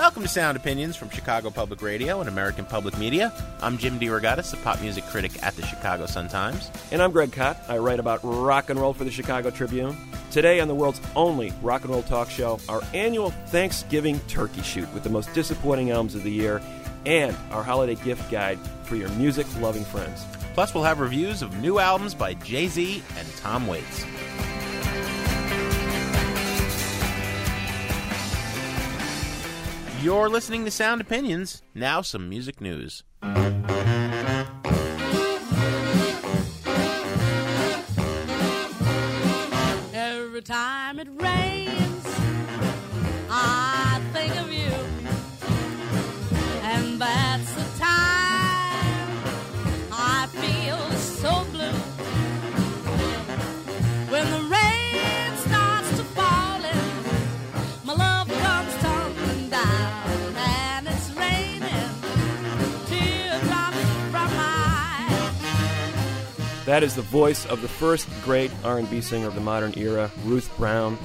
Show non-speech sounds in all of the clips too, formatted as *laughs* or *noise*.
Welcome to Sound Opinions from Chicago Public Radio and American Public Media. I'm Jim DeRogatis, a pop music critic at the Chicago Sun-Times. And I'm Greg Kot. I write about rock and roll for the Chicago Tribune. Today on the world's only rock and roll talk show, our annual Thanksgiving turkey shoot with the most disappointing albums of the year and our holiday gift guide for your music loving friends. Plus, we'll have reviews of new albums by Jay-Z and Tom Waits. You're listening to Sound Opinions. Now, some music news. Every time it rains, That is the voice of the first great R&B singer of the modern era, Ruth Brown.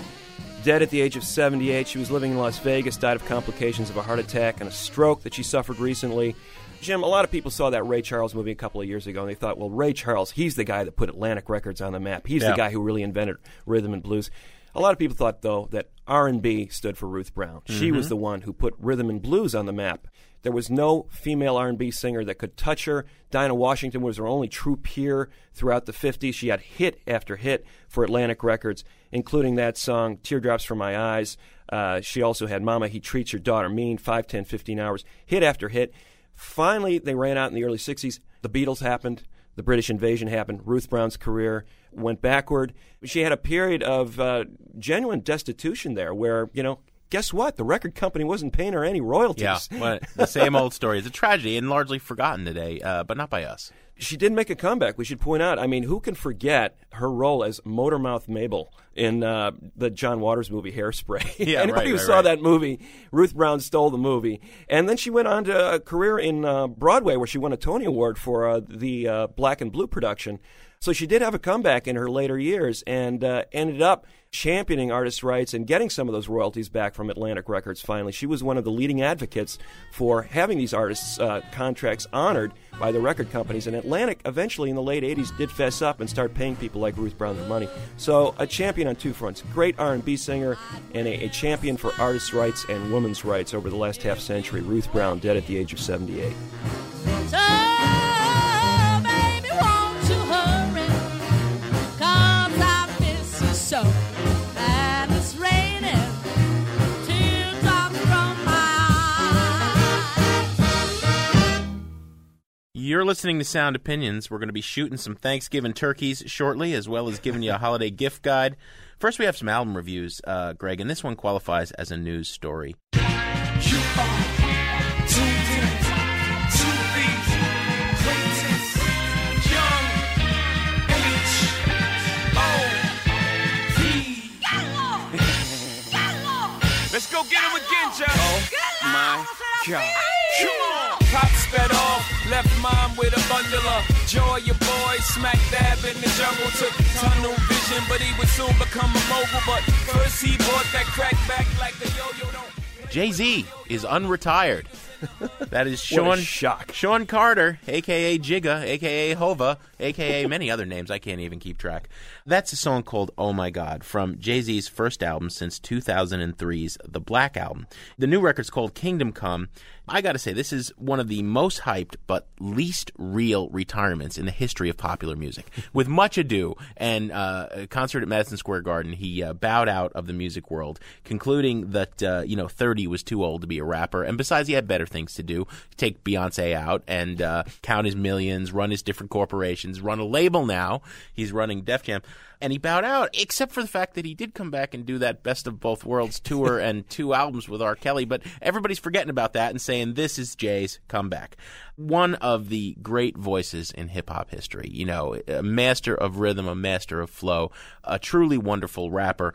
Dead at the age of 78, she was living in Las Vegas, died of complications of a heart attack and a stroke that she suffered recently. Jim, a lot of people saw that Ray Charles movie a couple of years ago and they thought, well, Ray Charles, he's the guy that put Atlantic Records on the map. He's Yeah. the guy who really invented rhythm and blues. A lot of people thought, though, that R&B stood for Ruth Brown. She mm-hmm. was the one who put rhythm and blues on the map. There was no female R&B singer that could touch her. Dinah Washington was her only true peer throughout the 50s. She had hit after hit for Atlantic Records, including that song "Teardrops from My Eyes." Uh, she also had "Mama, He Treats Your Daughter Mean," 5, 10, 15 hours, hit after hit. Finally, they ran out in the early 60s. The Beatles happened. The British invasion happened. Ruth Brown's career went backward. She had a period of uh, genuine destitution there where, you know, guess what? The record company wasn't paying her any royalties. Yeah, *laughs* well, the same old story. It's a tragedy and largely forgotten today, uh, but not by us. She did make a comeback. We should point out. I mean, who can forget her role as Motormouth Mabel in uh, the John Waters movie Hairspray? *laughs* Yeah, *laughs* Anybody right, who right, saw right. that movie, Ruth Brown stole the movie, and then she went on to a career in uh, Broadway, where she won a Tony Award for uh, the uh, Black and Blue production. So she did have a comeback in her later years, and uh, ended up championing artists' rights and getting some of those royalties back from Atlantic Records. Finally, she was one of the leading advocates for having these artists' uh, contracts honored by the record companies. And Atlantic, eventually in the late '80s, did fess up and start paying people like Ruth Brown their money. So a champion on two fronts: great R&B singer and a, a champion for artists' rights and women's rights over the last half century. Ruth Brown, dead at the age of 78. So, baby, You're listening to Sound Opinions. We're going to be shooting some Thanksgiving turkeys shortly, as well as giving you a holiday *laughs* gift guide. First, we have some album reviews, uh, Greg, and this one qualifies as a news story. *laughs* Let's go get him again, Joe. Oh my God. Come on. Pop sped off, left mom with a bundle of joy. Your boy smack dab in the jungle. Took tunnel vision, but he would soon become a mogul. But first he bought that crack back like the yo-yo. Jay Z is unretired. *laughs* That is What a Sean shock. Sean Carter, aka Jigga, aka Hova, aka many other names I can't even keep track. That's a song called "Oh My God" from Jay Z's first album since 2003's The Black Album. The new record's called "Kingdom Come." I got to say, this is one of the most hyped but least real retirements in the history of popular music. *laughs* With much ado and uh, a concert at Madison Square Garden, he uh, bowed out of the music world, concluding that uh, you know 30 was too old to be a rapper, and besides, he had better things to do: take Beyonce out and uh, count his millions, run his different corporations, run a label. Now he's running Def Jam. And he bowed out, except for the fact that he did come back and do that Best of Both Worlds tour *laughs* and two albums with R. Kelly. But everybody's forgetting about that and saying this is Jay's comeback. One of the great voices in hip hop history. You know, a master of rhythm, a master of flow, a truly wonderful rapper.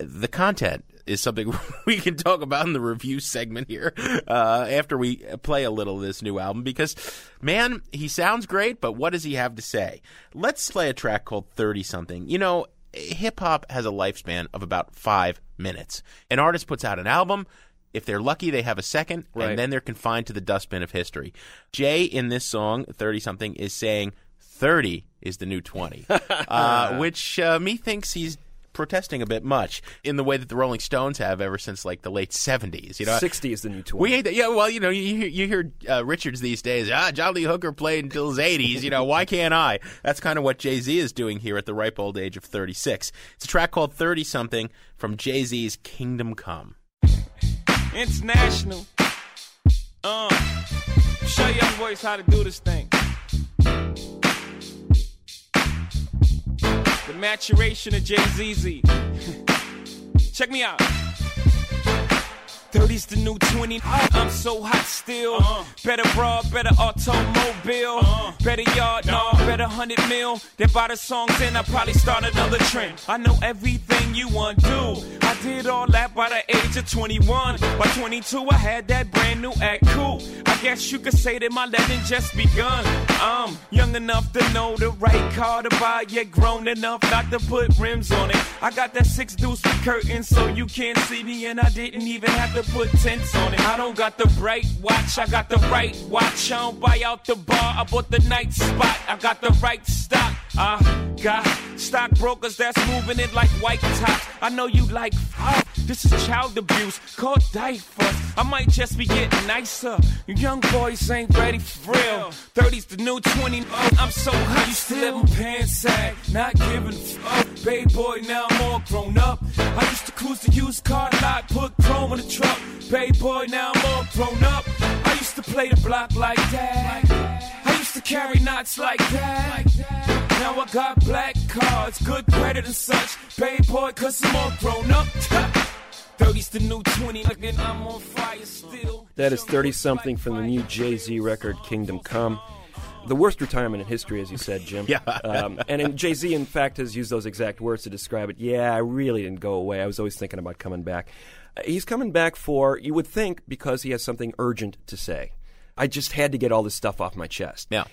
The content is something *laughs* we can talk about in the review segment here uh, after we play a little of this new album because, man, he sounds great, but what does he have to say? Let's play a track called 30 something. You know, hip hop has a lifespan of about five minutes. An artist puts out an album. If they're lucky, they have a second, Right. and then they're confined to the dustbin of history. Jay, in this song, 30 something, is saying 30 is the new 20, *laughs* uh, which uh, me thinks he's protesting a bit much in the way that the Rolling Stones have ever since like the late 70s. You know, 60 is the new 20. we ain't that. Yeah, well, you know, you hear, you hear uh, Richards these days. Ah, John Lee Hooker played until his 80s. You know, why can't I? That's kind of what Jay Z is doing here at the ripe old age of 36. It's a track called 30 something from Jay Z's Kingdom Come. International. Uh, show young boys how to do this thing. The maturation of Jay Z. *laughs* Check me out. 30's the new 20. I'm so hot still. Uh-huh. Better broad, better automobile. Uh-huh. Better yard, no, uh-huh. better 100 mil. Then by the songs in, I probably start another trend. I know everything you want to do. I did all that by the age of 21. By 22, I had that brand new act cool. I guess you could say that my legend just begun. I'm young enough to know the right car to buy, yet grown enough not to put rims on it. I got that six deuce with curtains, so you can't see me, and I didn't even have to put tents on it. I don't got the bright watch, I got the right watch. I don't buy out the bar, I bought the night spot. I got the right stock. I got stockbrokers that's moving it like white tops. I know you like fuck. This is child abuse, called diapers. I might just be getting nicer. You young boys ain't ready for real. 30's the new 20. Oh, I'm so hot. To live in pants sag, not giving fuck. Oh, Baby boy, now I'm all grown up. I used to cruise the used car lot, put chrome in the truck. Baby boy, now I'm all grown up. I used to play the block like that. I used to carry knots like that. Now I got black cards, good credit and such. Baby boy, cause I'm all grown up. 30's the new 20, looking I'm on fire still. That is 30 something from the new Jay Z record, Kingdom Come. The worst retirement in history, as you said, Jim. *laughs* Yeah. um, and Jay Z, in fact, has used those exact words to describe it. Yeah, I really didn't go away. I was always thinking about coming back. Uh, he's coming back for, you would think, because he has something urgent to say. I just had to get all this stuff off my chest. Yeah.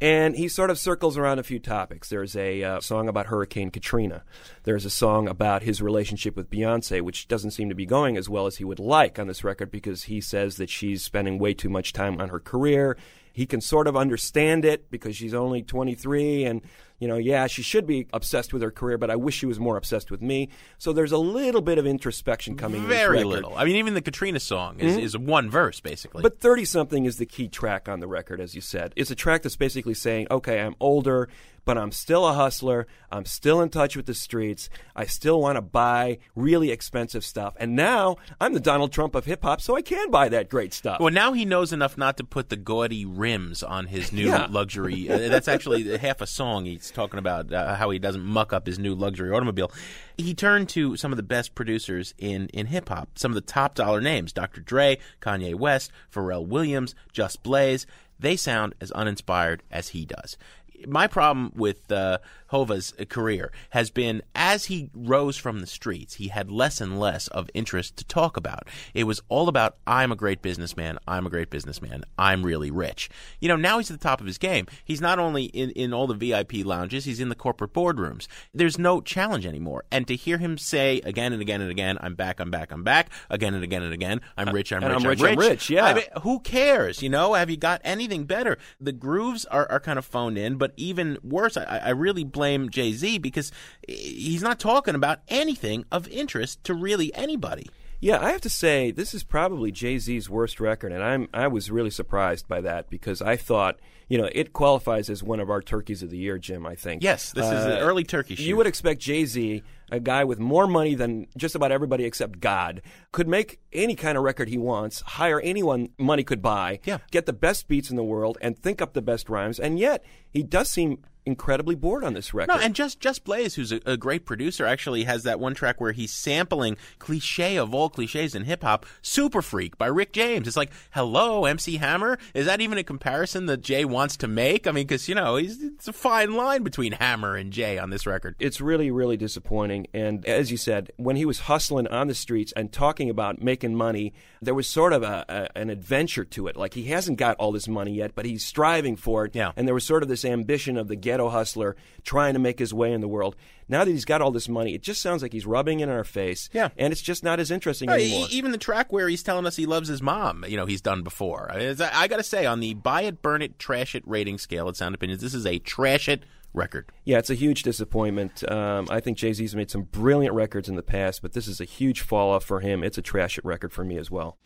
And he sort of circles around a few topics. There's a uh, song about Hurricane Katrina. There's a song about his relationship with Beyonce, which doesn't seem to be going as well as he would like on this record because he says that she's spending way too much time on her career. He can sort of understand it because she's only 23 and You know, yeah, she should be obsessed with her career, but I wish she was more obsessed with me. So there's a little bit of introspection coming. in Very record. little. I mean, even the Katrina song is, Mhm. is one verse, basically. But 30 something is the key track on the record, as you said. It's a track that's basically saying, okay, I'm older, but I'm still a hustler. I'm still in touch with the streets. I still want to buy really expensive stuff. And now I'm the Donald Trump of hip hop, so I can buy that great stuff. Well, now he knows enough not to put the gaudy rims on his new *laughs* Yeah. luxury. Uh, that's actually *laughs* half a song. Talking about uh, how he doesn't muck up his new luxury automobile. He turned to some of the best producers in, in hip hop, some of the top dollar names Dr. Dre, Kanye West, Pharrell Williams, Just Blaze. They sound as uninspired as he does. My problem with uh, Hova's career has been as he rose from the streets, he had less and less of interest to talk about. It was all about, I'm a great businessman, I'm a great businessman, I'm really rich. You know, now he's at the top of his game. He's not only in, in all the VIP lounges, he's in the corporate boardrooms. There's no challenge anymore. And to hear him say again and again and again, I'm back, I'm back, I'm back, again and again and again, I'm rich, I'm rich, I'm rich, I'm rich, yeah. I mean, who cares? You know, have you got anything better? The grooves are, are kind of phoned in, but even worse, I, I really blame Jay Z because he's not talking about anything of interest to really anybody. Yeah, I have to say this is probably Jay Z's worst record, and I'm I was really surprised by that because I thought you know it qualifies as one of our turkeys of the year, Jim. I think Yes, this is an uh, early turkey You would expect Jay Z, a guy with more money than just about everybody except God, could make any kind of record he wants, hire anyone money could buy, Yeah. get the best beats in the world, and think up the best rhymes, and yet he does seem incredibly bored on this record. No, and just just Blaze, who's a, a great producer, actually has that one track where he's sampling cliche of all cliches in hip hop, "Super Freak" by Rick James. It's like, hello, MC Hammer. Is that even a comparison that Jay wants to make? I mean, because you know, he's, it's a fine line between Hammer and Jay on this record. It's really, really disappointing. And as you said, when he was hustling on the streets and talking about making money, there was sort of a, a an adventure to it. Like he hasn't got all this money yet, but he's striving for it. Yeah. And there was sort of this ambition of the ghetto hustler trying to make his way in the world. Now that he's got all this money, it just sounds like he's rubbing it in our face. Yeah. And it's just not as interesting No, anymore. even the track where he's telling us he loves his mom, you know, he's done before. I, mean, I got to say, on the buy it, burn it, trash it rating scale at Sound Opinions, this is a trash it record. Yeah, it's a huge disappointment. Um, I think Jay Z's made some brilliant records in the past, but this is a huge fall off for him. It's a trash it record for me as well.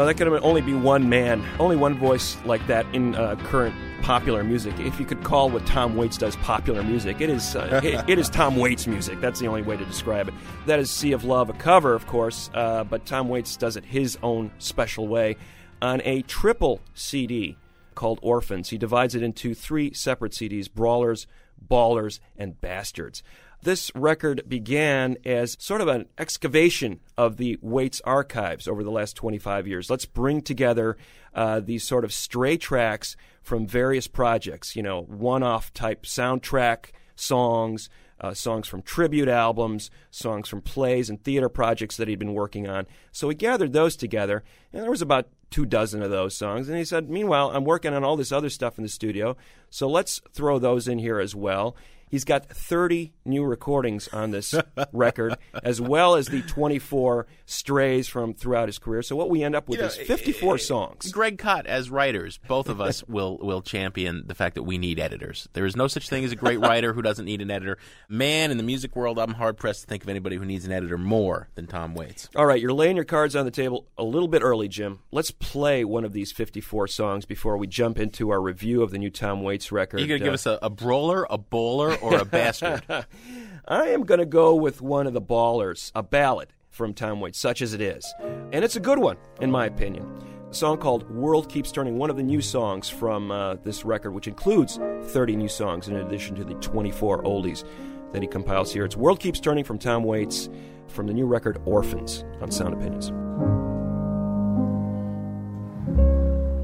Oh, that could only be one man, only one voice like that in uh, current popular music. If you could call what Tom Waits does popular music, it is uh, it, it is Tom Waits music. That's the only way to describe it. That is "Sea of Love," a cover, of course, uh, but Tom Waits does it his own special way on a triple CD called Orphans. He divides it into three separate CDs: Brawlers, Bawlers, and Bastards. This record began as sort of an excavation of the Waits archives over the last 25 years. Let's bring together uh, these sort of stray tracks from various projects, you know, one off type soundtrack songs, uh, songs from tribute albums, songs from plays and theater projects that he'd been working on. So he gathered those together, and there was about two dozen of those songs. And he said, Meanwhile, I'm working on all this other stuff in the studio, so let's throw those in here as well. He's got 30 new recordings on this *laughs* record, as well as the 24 strays from throughout his career. So what we end up with You know, is 54 songs. Greg Kot, as writers, both of us *laughs* will will champion the fact that we need editors. There is no such thing as a great writer who doesn't need an editor. Man, in the music world, I'm hard pressed to think of anybody who needs an editor more than Tom Waits. All right, you're laying your cards on the table a little bit early, Jim. Let's play one of these 54 songs before we jump into our review of the new Tom Waits record. Are you going to give Uh, us a, a brawler, a bowler, or a bastard? *laughs* I am going to go with one of the ballers, a ballad from Tom Waits, such as it is. And it's a good one, in my opinion. A song called World Keeps Turning, one of the new songs from uh, this record, which includes 30 new songs in addition to the 24 oldies that he compiles here. It's World Keeps Turning from Tom Waits from the new record Orphans on Sound Opinions.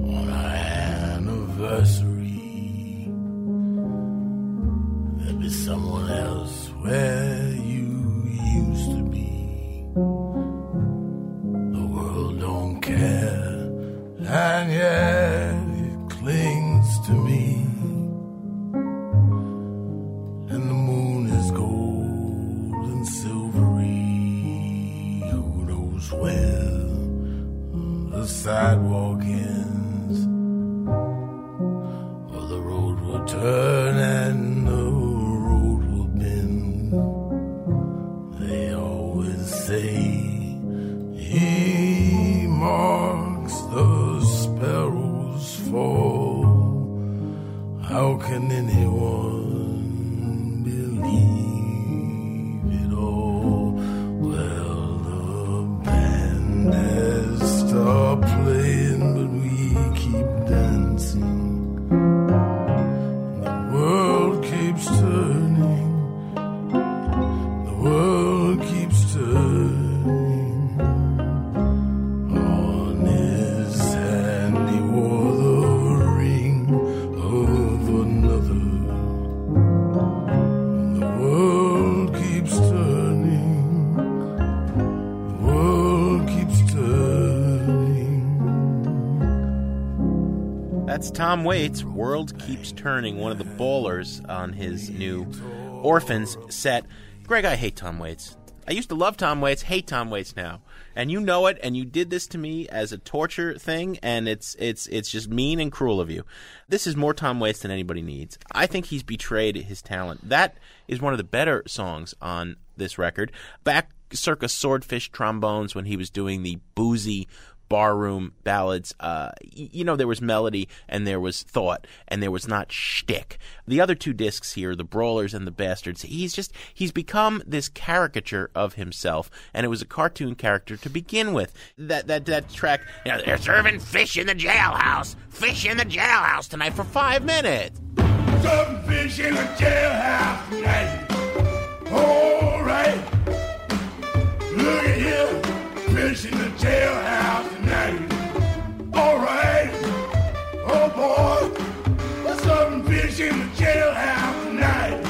On our anniversary, to someone else where you used to be. The world don't care, and yet it clings to me. And the moon is gold and silvery, who knows where the sidewalk ends, or the road will turn and he marks the sparrows fall. How can anyone Tom Waits. World keeps turning. One of the bowlers on his new Orphans set. Greg, I hate Tom Waits. I used to love Tom Waits. Hate Tom Waits now, and you know it. And you did this to me as a torture thing, and it's it's it's just mean and cruel of you. This is more Tom Waits than anybody needs. I think he's betrayed his talent. That is one of the better songs on this record. Back circa Swordfish Trombones when he was doing the boozy barroom ballads. Uh, you know, there was melody and there was thought and there was not shtick. The other two discs here, the Brawlers and the Bastards, he's just he's become this caricature of himself, and it was a cartoon character to begin with. That that that track, you know, they're serving fish in the jailhouse, fish in the jailhouse tonight for five minutes. Some fish in the jailhouse tonight. All right. Look at here. Fish in the jailhouse tonight. All right. Oh boy. What's up, fish in the jailhouse tonight?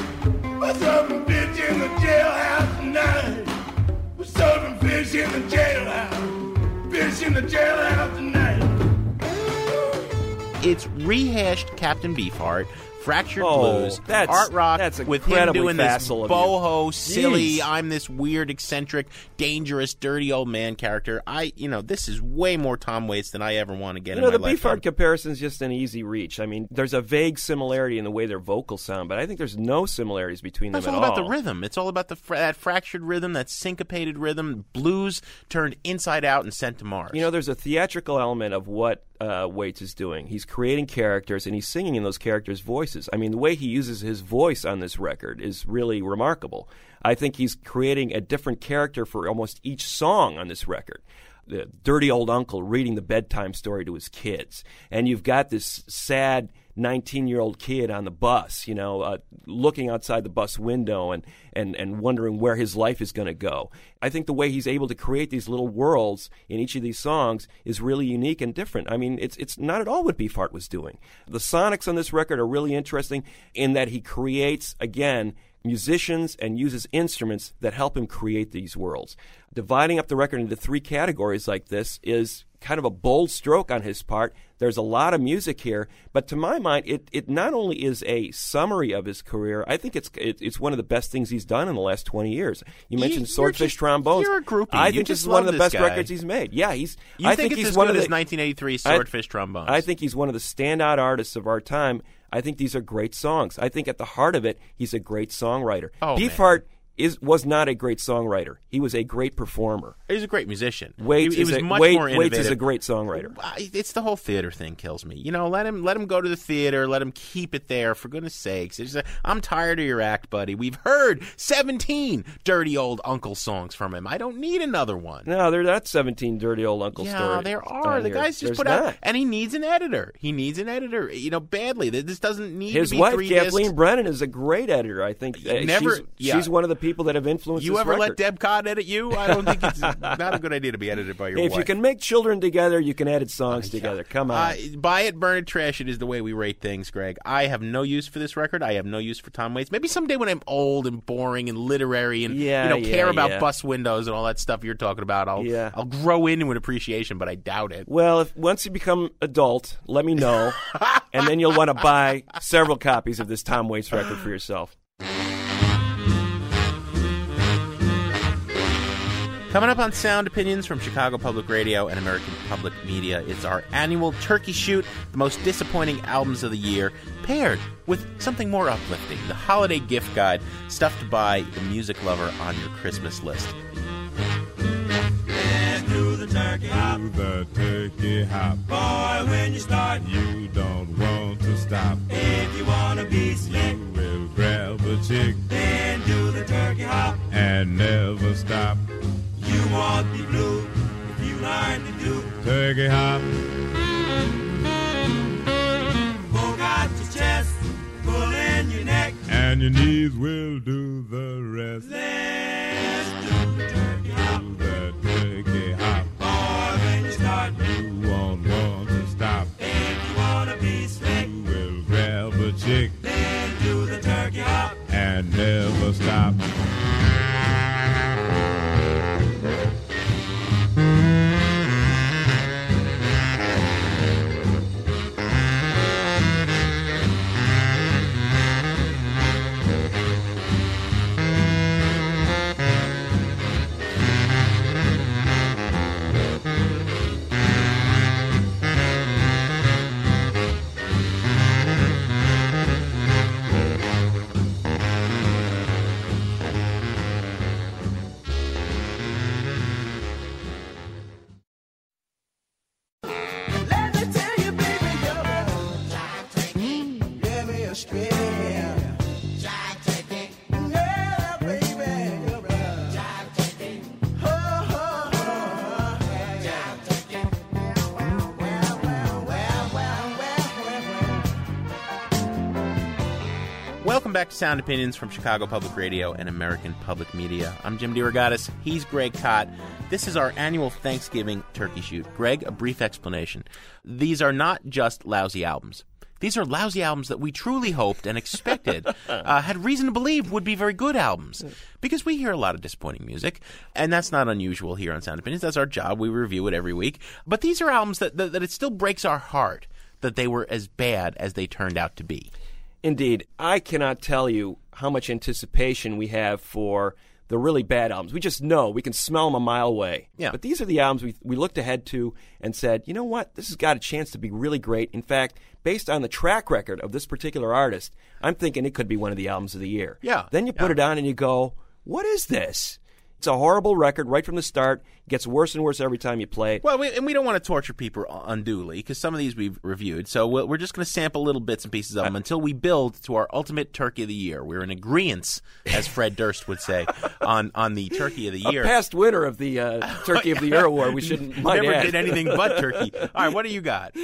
What's up, fish in the jailhouse tonight? What's up, fish in the jailhouse? Fish in the jailhouse tonight. It's rehashed Captain Beefheart. Fractured Oh, Blues, that's- art rock that's with him doing this boho, silly. Jeez. I'm this weird, eccentric, dangerous, dirty old man character. I, you know, this is way more Tom Waits than I ever want to get You know, the. Beefheart comparison is just an easy reach. I mean, there's a vague similarity in the way their vocals sound, but I think there's no similarities between them It's at all about all. the rhythm. It's all about the that fractured rhythm, that syncopated rhythm, blues turned inside out and sent to Mars. You know, there's a theatrical element of what uh, Waits is doing. He's creating characters and he's singing in those characters' voices. I mean, the way he uses his voice on this record is really remarkable. I think he's creating a different character for almost each song on this record. The dirty old uncle reading the bedtime story to his kids, and you've got this sad 19 year old kid on the bus, you know, uh, looking outside the bus window and, and, and wondering where his life is going to go. I think the way he's able to create these little worlds in each of these songs is really unique and different. I mean, it's, it's not at all what Beefheart was doing. The sonics on this record are really interesting in that he creates, again, musicians and uses instruments that help him create these worlds. Dividing up the record into three categories like this is kind of a bold stroke on his part. There's a lot of music here, but to my mind, it, it not only is a summary of his career, I think it's it, it's one of the best things he's done in the last 20 years. You mentioned you're Swordfish just- Trombones. you're a groupie. I You think this is one of the best guy. records he's made. Yeah, he's. You I think, think, it's he's one of the 1983 I- Swordfish Trombones? I think he's one of the standout artists of our time. I think these are great songs. I think at the heart of it, he's a great songwriter. Oh, man. Is was not a great songwriter. He was a great performer. He's a great musician. Waits he, he is was a, much Wait- more Waits is a great songwriter. It's the whole theater thing kills me. You know, let him let him go to the theater. Let him keep it there. For goodness sakes, just, I'm tired of your act, buddy. We've heard 17 dirty old uncle songs from him. I don't need another one. No, there not 17 dirty old uncle yeah, stories. there are. The here. guys just There's put not. out, and he needs an editor. He needs an editor. You know, badly. This doesn't need His to be wife, Kathleen discs. Brennan, is a great editor. I think Never- she's, yeah. she's one of the people that have influenced You ever let. Deb Kot edit you? I don't think it's *laughs* not a good idea to be edited by your if wife. you can make children together, you can edit songs together. Come on. Uh, buy it, burn it, trash it is the way we rate things, Greg. I have no use for this record. I have no use for Tom Waits. Maybe someday when I'm old and boring and literary and Yeah, you know yeah, care about yeah. bus windows and all that stuff you're talking about, I'll Yeah. I'll grow into an appreciation, but I doubt it. Well, if once you become adult, let me know, *laughs* and then you'll want to buy several copies of this Tom Waits record for yourself. Coming up on Sound Opinions from Chicago Public Radio and American Public Media, it's our annual Turkey Shoot, the most disappointing albums of the year, paired with something more uplifting, the holiday gift guide, stuff to buy the music lover on your Christmas list. Do the turkey hop. Do the turkey hop. Boy, when you start, you don't want to stop. If you wanna be slick, you will grab a chick. Then do the turkey hop. And never stop. You won't be blue if you learn to do turkey hop. Poke out your chest, pull in your neck. And your knees will do the rest. Let's do the turkey hop. Do the turkey hop. Boy, when you start, you won't want to stop. If you wanna be slick, you will grab a chick. Then do the turkey hop. And never stop. Back to Sound Opinions from Chicago Public Radio and American Public Media. I'm Jim DeRogatis. He's Greg Kot. This is our annual Thanksgiving turkey shoot. Greg, a brief explanation. These are not just lousy albums. These are lousy albums that we truly hoped and expected, *laughs* uh, had reason to believe would be very good albums. Because we hear a lot of disappointing music, and that's not unusual here on Sound Opinions. That's our job. We review it every week. But these are albums that, that, that it still breaks our heart that they were as bad as they turned out to be. Indeed, I cannot tell you how much anticipation we have for the really bad albums. We just know we can smell them a mile away. Yeah. But these are the albums we we looked ahead to and said, you know what, this has got a chance to be really great. In fact, based on the track record of this particular artist, I'm thinking it could be one of the albums of the year. Yeah, Then you put it on and you go, what is this? It's a horrible record right from the start. It gets worse and worse every time you play it. Well, we, and we don't want to torture people unduly because some of these we've reviewed. So we'll, we're just going to sample little bits and pieces of them until we build to our ultimate turkey of the year. We're in agreement, as *laughs* Fred Durst would say, on on the turkey of the year. A past winner of the uh, Turkey of the Year award. We shouldn't *laughs* Never add. did anything but turkey. *laughs* All right, what do you got?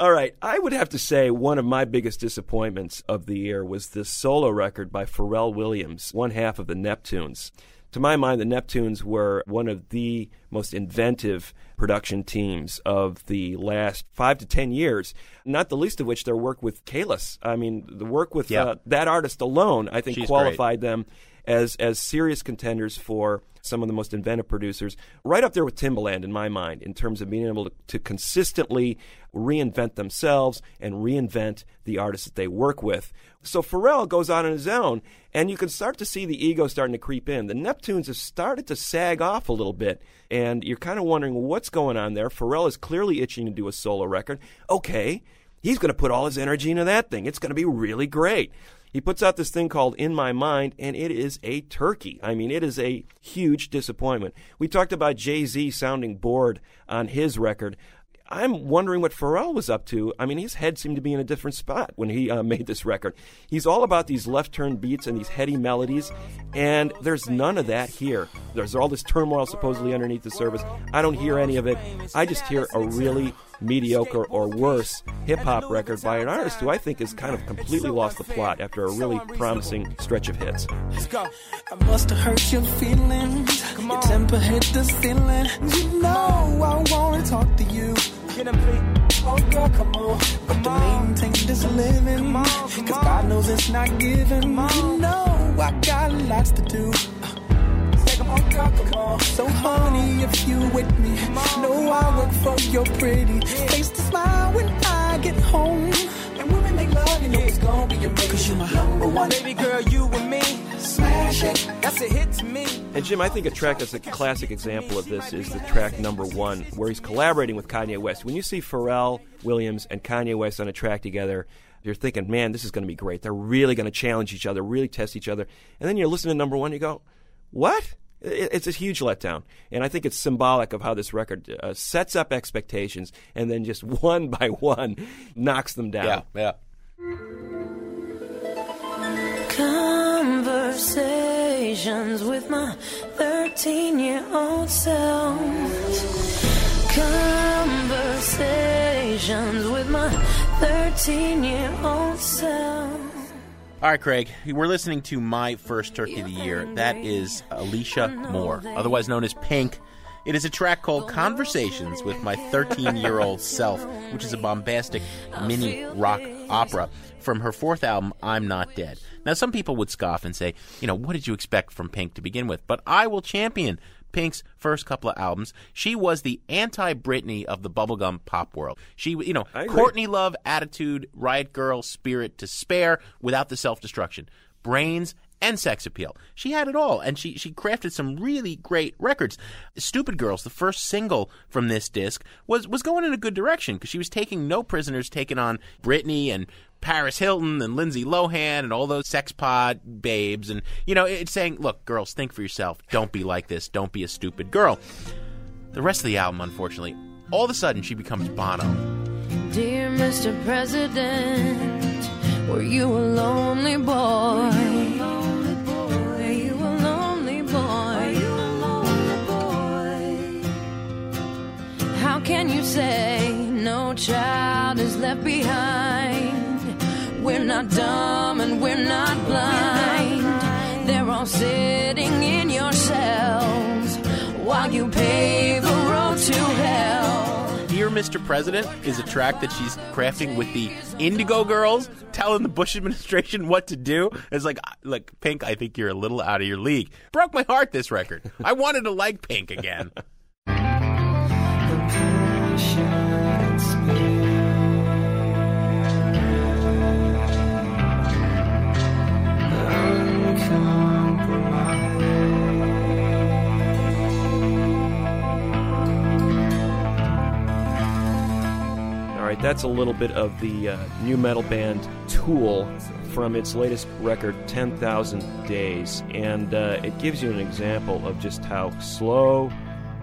All right, I would have to say one of my biggest disappointments of the year was this solo record by Pharrell Williams, one half of the Neptunes. To my mind, the Neptunes were one of the most inventive production teams of the last five to ten years, not the least of which their work with Kelis. I mean, the work with Yeah. uh, that artist alone, I think, She's qualified them as as serious contenders for some of the most inventive producers, right up there with Timbaland in my mind, in terms of being able to, to consistently reinvent themselves and reinvent the artists that they work with. So Pharrell goes on on his own, and you can start to see the ego starting to creep in. The Neptunes have started to sag off a little bit, and you're kind of wondering what's going on there. Pharrell is clearly itching to do a solo record. Okay, he's going to put all his energy into that thing. It's going to be really great. He puts out this thing called In My Mind, and it is a turkey. I mean, it is a huge disappointment. We talked about Jay Z sounding bored on his record. I'm wondering what Pharrell was up to. I mean, his head seemed to be in a different spot when he uh, *laughs* made this record. He's all about these left turn beats and these heady melodies, and there's none of that here. There's all this turmoil supposedly underneath the surface. I don't hear any of it. I just hear a really mediocre or worse hip hop record by an artist who I think has kind of completely lost the plot after a really promising stretch of hits. Let's go. I must have hurt your feelings. Your temper hit the ceiling. You know I wanna talk to you. Get him, please. Oh girl, come on. But to maintain this living. Cause God knows it's not given. You know I got lots to do. So honey, if you with me, know I work for your pretty face to smile when I get home. And when we make love, you know it's gonna be amazing. Cause you're my number one. Baby girl, you and me. Smash it. That's a hit to me. And Jim, I think a track that's a classic example of this is the track number one, where he's collaborating with Kanye West. When you see Pharrell Williams and Kanye West on a track together, you're thinking, man, this is going to be great. They're really going to challenge each other, really test each other. And then you listen to number one, you go, what? It- It's a huge letdown. And I think it's symbolic of how this record uh, sets up expectations and then just *laughs* one by one knocks them down. Yeah, yeah. Conversations with my 13 year old self. Conversations with my 13 year old self. All right, Craig, we're listening to My First Turkey of the Year. That is Alicia Moore, otherwise known as Pink. It is a track called Conversations with My 13 Year Old Self, which is a bombastic mini rock opera from her fourth album, I'm Not Dead. Now, some people would scoff and say, you know, what did you expect from Pink to begin with? But I will champion Pink's first couple of albums. She was the anti Britney of the bubblegum pop world. She, you know. Courtney Love, attitude, riot girl, spirit to spare without the self destruction, brains, and sex appeal. She had it all, and she, she crafted some really great records. Stupid Girls, the first single from this disc, was, was going in a good direction because she was taking no prisoners, taking on Britney and Paris Hilton and Lindsay Lohan and all those sex pod babes. And, you know, it's saying, look, girls, think for yourself. Don't be like this. Don't be a stupid girl. The rest of the album, unfortunately, all of a sudden she becomes Bono. Dear Mr. President, were you a lonely boy? Say no child is left behind? We're not dumb and we're not blind. They're all sitting in your cells while you pave the road to hell. Dear Mr. President is a track that she's crafting with the Indigo Girls, telling the Bush administration what to do. It's like, like Pink, I think you're a little out of your league. Broke my heart. This record. I wanted to like Pink again. *laughs* right, that's a little bit of the uh, new metal band Tool from its latest record, 10,000 Days. And uh, it gives you an example of just how slow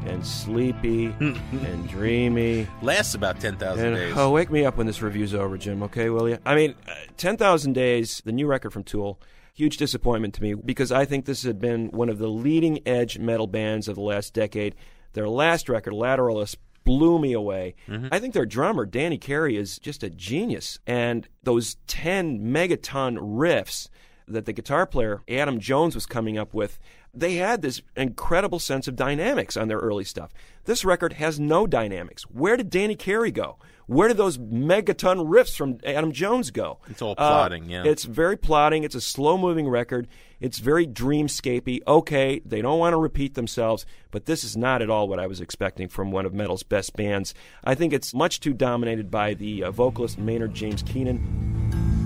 and sleepy and dreamy. Lasts about 10,000 And, days. Oh, wake me up when this review's over, Jim, okay, will you? I mean, uh, 10,000 Days, the new record from Tool, huge disappointment to me because I think this had been one of the leading edge metal bands of the last decade. Their last record, Lateralus, blew me away. Mm-hmm. I think their drummer, Danny Carey, is just a genius. And those 10 megaton riffs that the guitar player, Adam Jones, was coming up with, they had this incredible sense of dynamics on their early stuff. This record has no dynamics. Where did Danny Carey go? Where do those megaton riffs from Adam Jones go? It's all Uh, plotting, yeah. It's very plotting. It's a slow moving record. It's very dreamscapey. Okay, they don't want to repeat themselves, but this is not at all what I was expecting from one of metal's best bands. I think it's much too dominated by the uh, vocalist Maynard James Keenan.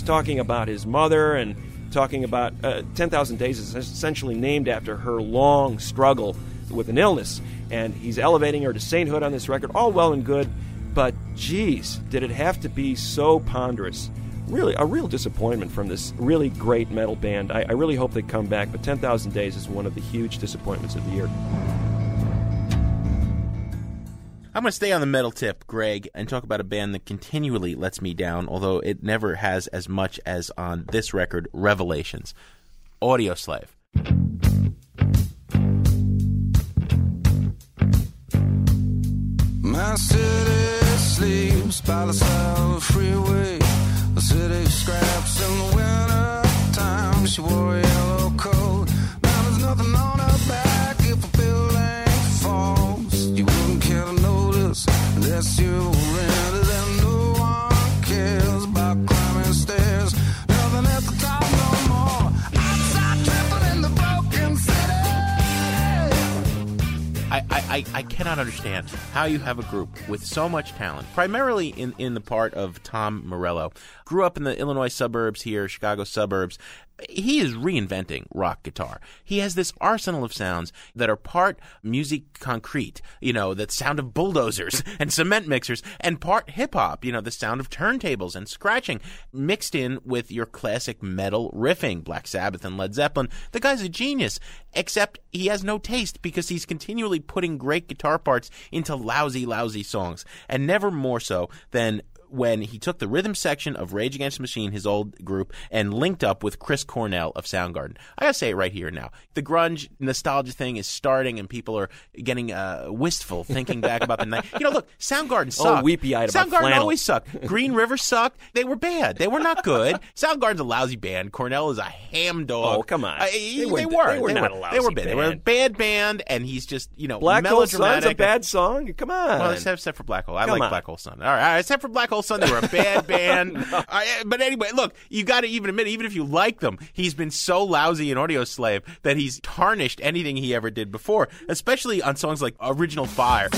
He's talking about his mother and talking about uh, 10,000 Days is essentially named after her long struggle with an illness. And he's elevating her to sainthood on this record. All well and good, but geez, did it have to be so ponderous? Really, a real disappointment from this really great metal band. I, I really hope they come back, but 10,000 Days is one of the huge disappointments of the year. I'm going to stay on the metal tip, Greg, and talk about a band that continually lets me down, although it never has as much as on this record, Revelations. Audioslave. My city sleeps by the the freeway. The city scraps in the winter time. She wore a yellow coat. Now there's nothing on I, I, cannot understand how you have a group with so much talent, primarily in, in the part of Tom Morello. Grew up in the Illinois suburbs here, Chicago suburbs. He is reinventing rock guitar. He has this arsenal of sounds that are part musique concrète, you know, the sound of bulldozers *laughs* and cement mixers, and part hip hop, you know, the sound of turntables and scratching, mixed in with your classic metal riffing, Black Sabbath and Led Zeppelin. The guy's a genius, except he has no taste because he's continually putting great guitar parts into lousy, lousy songs, and never more so than when he took the rhythm section of Rage Against the Machine, his old group, and linked up with Chris Cornell of Soundgarden. I gotta say it right here now. The grunge nostalgia thing is starting, and people are getting uh, wistful, thinking back about the night. You know, look, Soundgarden Oh, weepy-eyed about Soundgarden flannel. always sucked. Green River sucked. They were bad. They were not good. Soundgarden's a lousy band. Cornell is a ham dog. Oh, come on. They they, weren't- were. they were not a They were lousy bad. They were a bad band, and he's just you know Black Hole Sun's a bad song. Come on. Well, except, except for Black Hole. I Come like on. Black Hole Sun. All right, all right, except for Black Hole Sun, they were a bad *laughs* band. All right, but anyway, look, you got to even admit, even if you like them, he's been so lousy in Audioslave that he's tarnished anything he ever did before, especially on songs like Original Fire.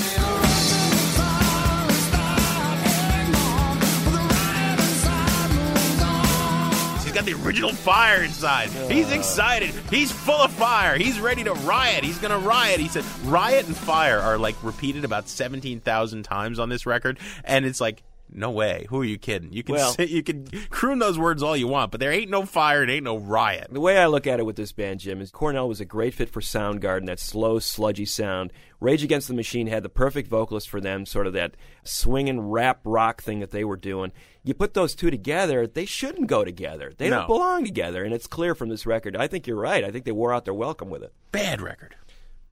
He's got the original fire inside. He's excited. He's full of fire. He's ready to riot. He's going to riot. He said riot and fire are like repeated about 17,000 times on this record. And it's like, no way. Who are you kidding? You can Well- you can croon those words all you want, but there ain't no fire and ain't no riot. The way I look at it with this band, Jim, is Cornell was a great fit for Soundgarden, that slow, sludgy sound. Rage Against the Machine had the perfect vocalist for them, sort of that swinging rap rock thing that they were doing. You put those two together, they shouldn't go together. They No. don't belong together, and it's clear from this record. I think you're right. I think they wore out their welcome with it. Bad record.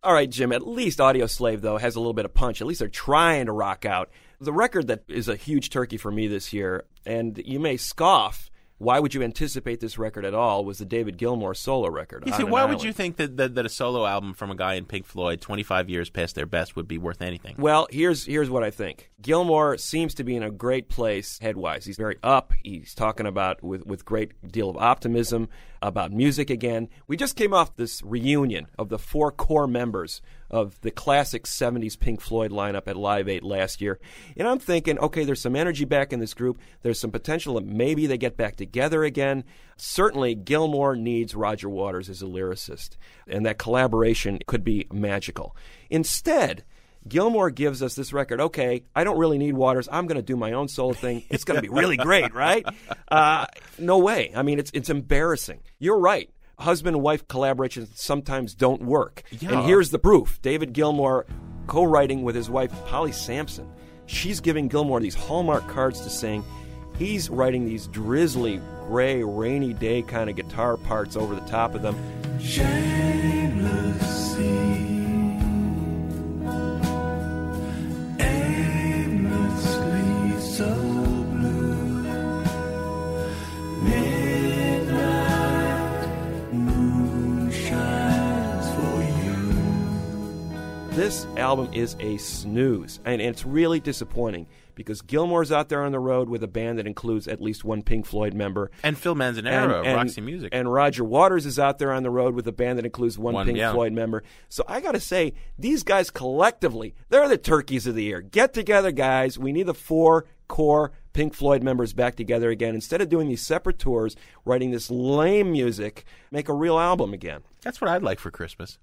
All right, Jim, at least Audioslave, though, has a little bit of punch. At least they're trying to rock out. The record that is a huge turkey for me this year, and you may scoff, why would you anticipate this record at all, was the David Gilmour solo record. You see, why would you think that, that that a solo album from a guy in Pink Floyd, 25 years past their best, would be worth anything? Well, here's here's what I think. Gilmour seems to be in a great place headwise. He's very up. He's talking about with with great deal of optimism about music again. We just came off this reunion of the four core members of the classic 70s Pink Floyd lineup at Live 8 last year. And I'm thinking, okay, there's some energy back in this group. There's some potential that maybe they get back together again. Certainly, Gilmour needs Roger Waters as a lyricist, and that collaboration could be magical. Instead, Gilmour gives us this record. Okay, I don't really need Waters. I'm going to do my own solo thing. It's going to be really great, right? *laughs* Uh, no way. I mean, it's it's embarrassing. You're right. Husband and wife collaborations sometimes don't work. Yeah. And here's the proof: David Gilmour co-writing with his wife Polly Samson. She's giving Gilmour these hallmark cards to sing. He's writing these drizzly, gray, rainy day kind of guitar parts over the top of them. Aimlessly This album is a snooze, and it's really disappointing because Gilmour's out there on the road with a band that includes at least one Pink Floyd member. And Phil Manzanera of Roxy Music. And Roger Waters is out there on the road with a band that includes one, One, Pink yeah. Floyd member. So I got to say, these guys collectively, they're the turkeys of the year. Get together, guys. We need the four core Pink Floyd members back together again. Instead of doing these separate tours, writing this lame music, make a real album again. That's what I'd like for Christmas.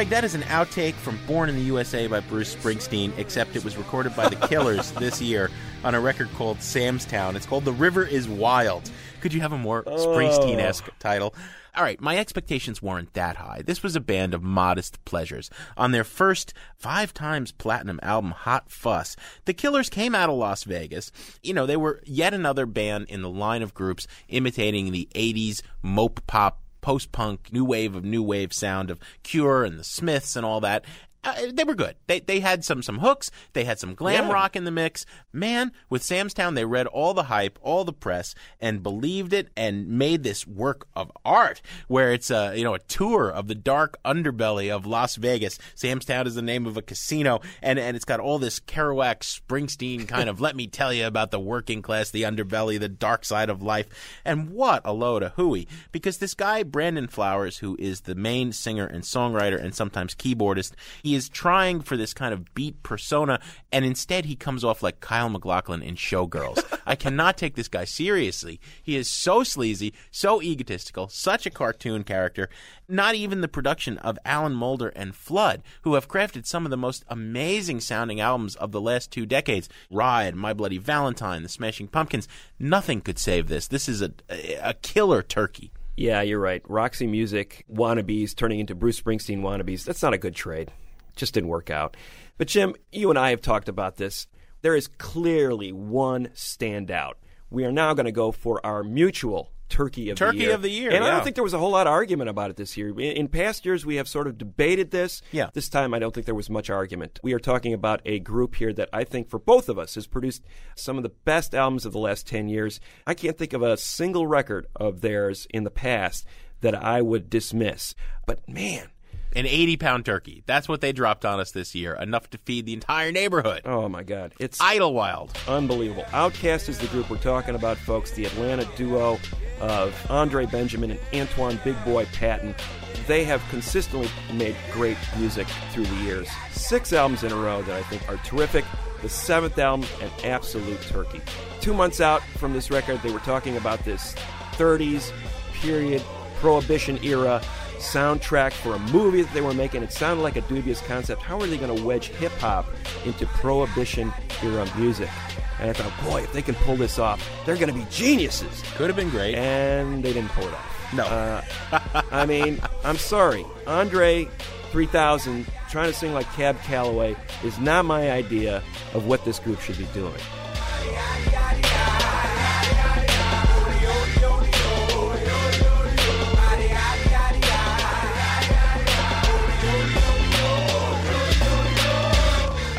Greg, that is an outtake from Born in the USA by Bruce Springsteen, except it was recorded by the Killers *laughs* this year on a record called Sam's Town. It's called The River is Wild. Could you have a more oh. Springsteen esque title? All right, my expectations weren't that high. This was a band of modest pleasures. On their first five times platinum album, Hot Fuss, the Killers came out of Las Vegas. You know, they were yet another band in the line of groups imitating the 80s mope pop post punk, new wave of new wave sound of Cure and the Smiths and all that. Uh, they were good. They they had some some hooks. They had some glam Yeah. rock in the mix. Man, with Sam's Town, they read all the hype, all the press, and believed it, and made this work of art. Where it's a you know a tour of the dark underbelly of Las Vegas. Sam's Town is the name of a casino, and and it's got all this Kerouac, Springsteen kind of let me tell you about the working class, the underbelly, the dark side of life. And what a load of hooey! Because this guy Brandon Flowers, who is the main singer and songwriter and sometimes keyboardist, he is trying for this kind of beat persona, and instead he comes off like Kyle MacLachlan in Showgirls. *laughs* I cannot take this guy seriously. He is so sleazy, so egotistical, such a cartoon character. Not even the production of Alan Moulder and Flood, who have crafted some of the most amazing sounding albums of the last two decades. Ride, My Bloody Valentine, The Smashing Pumpkins. Nothing could save this. This is a, a killer turkey. Yeah, you're right. Roxy Music wannabes turning into Bruce Springsteen wannabes. That's not a good trade. Just didn't work out. But Jim, you and I have talked about this. There is clearly one standout. We are now going to go for our mutual Turkey of Turkey the Year. Turkey of the Year, And I don't think there was a whole lot of argument about it this year. In- In past years, we have sort of debated this. Yeah. This time, I don't think there was much argument. We are talking about a group here that I think, for both of us, has produced some of the best albums of the last 10 years. I can't think of a single record of theirs in the past that I would dismiss. But man, An 80 pound turkey. That's what they dropped on us this year. Enough to feed the entire neighborhood. Oh my God! It's Idlewild. Unbelievable. OutKast is the group we're talking about, folks. The Atlanta duo of Andre Benjamin and Antwan Big Boy Patton. They have consistently made great music through the years. Six albums in a row that I think are terrific. The seventh album, an absolute turkey. Two months out from this record, they were talking about this 30s period, Prohibition era soundtrack for a movie that they were making. It sounded like a dubious concept. How are they going to wedge hip hop into Prohibition era music? And I thought, boy, if they can pull this off, they're going to be geniuses. Could have been great. And they didn't pull it off. No. Uh, I mean, I'm sorry. Andre 3000 trying to sing like Cab Calloway is not my idea of what this group should be doing.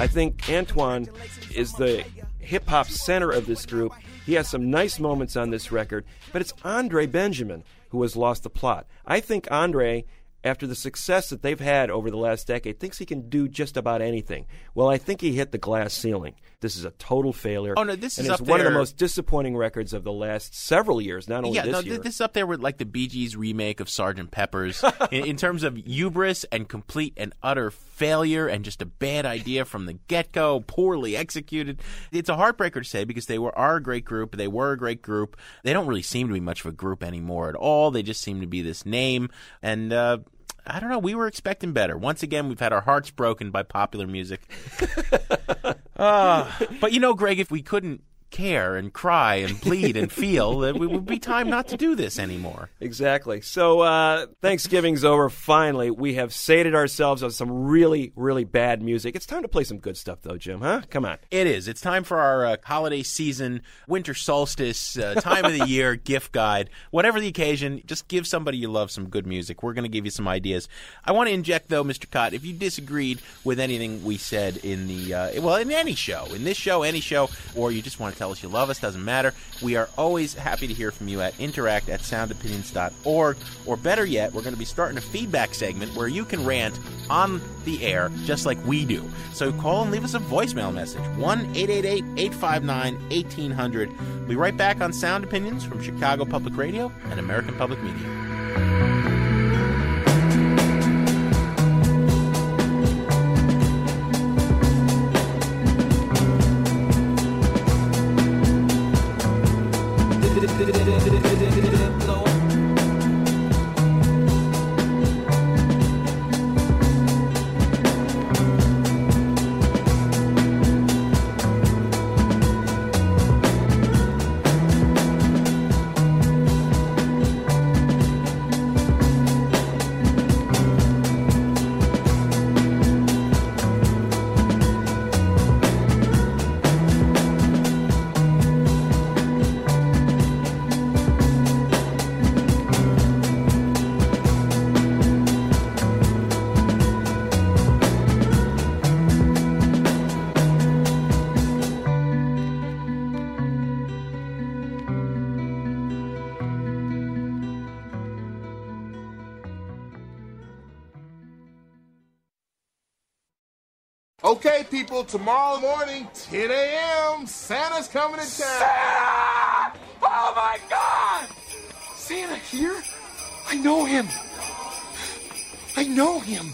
I think Antwan is the hip hop center of this group. He has some nice moments on this record, but it's Andre Benjamin who has lost the plot. I think Andre, after the success that they've had over the last decade, thinks he can do just about anything. Well, I think he hit the glass ceiling. This is a total failure. Oh, no, this and is it's up one of the most disappointing records of the last several years, not only yeah, this no, year. th- this is up there with like the Bee Gees remake of Sergeant Pepper's *laughs* in, in terms of hubris and complete and utter failure and just a bad idea from the get go, poorly executed. It's a heartbreaker to say because they were are a great group. They were a great group. They don't really seem to be much of a group anymore at all. They just seem to be this name and. uh I don't know. We were expecting better. Once again, we've had our hearts broken by popular music. *laughs* Ah, but you know, Greg, if we couldn't care and cry and plead and feel, that it would be time not to do this anymore. Exactly. So uh, Thanksgiving's over. Finally, we have sated ourselves on some really, really bad music. It's time to play some good stuff, though, Jim. Huh? Come on. It is. It's time for our uh, holiday season, winter solstice, uh, time of the year *laughs* gift guide. Whatever the occasion, just give somebody you love some good music. We're going to give you some ideas. I want to inject, though, Mr. Kot, if you disagreed with anything we said in the, uh, well, in any show, in this show, any show, or you just want to tell us you love us, doesn't matter. We are always happy to hear from you at interact at soundopinions.org. Or better yet, we're going to be starting a feedback segment where you can rant on the air just like we do. So call and leave us a voicemail message 1 888 859 1800. We'll be right back on Sound Opinions from Chicago Public Radio and American Public Media. Okay, people, tomorrow morning, 10 a.m., Santa's coming to town. Santa! Oh my God! Santa here? I know him. I know him.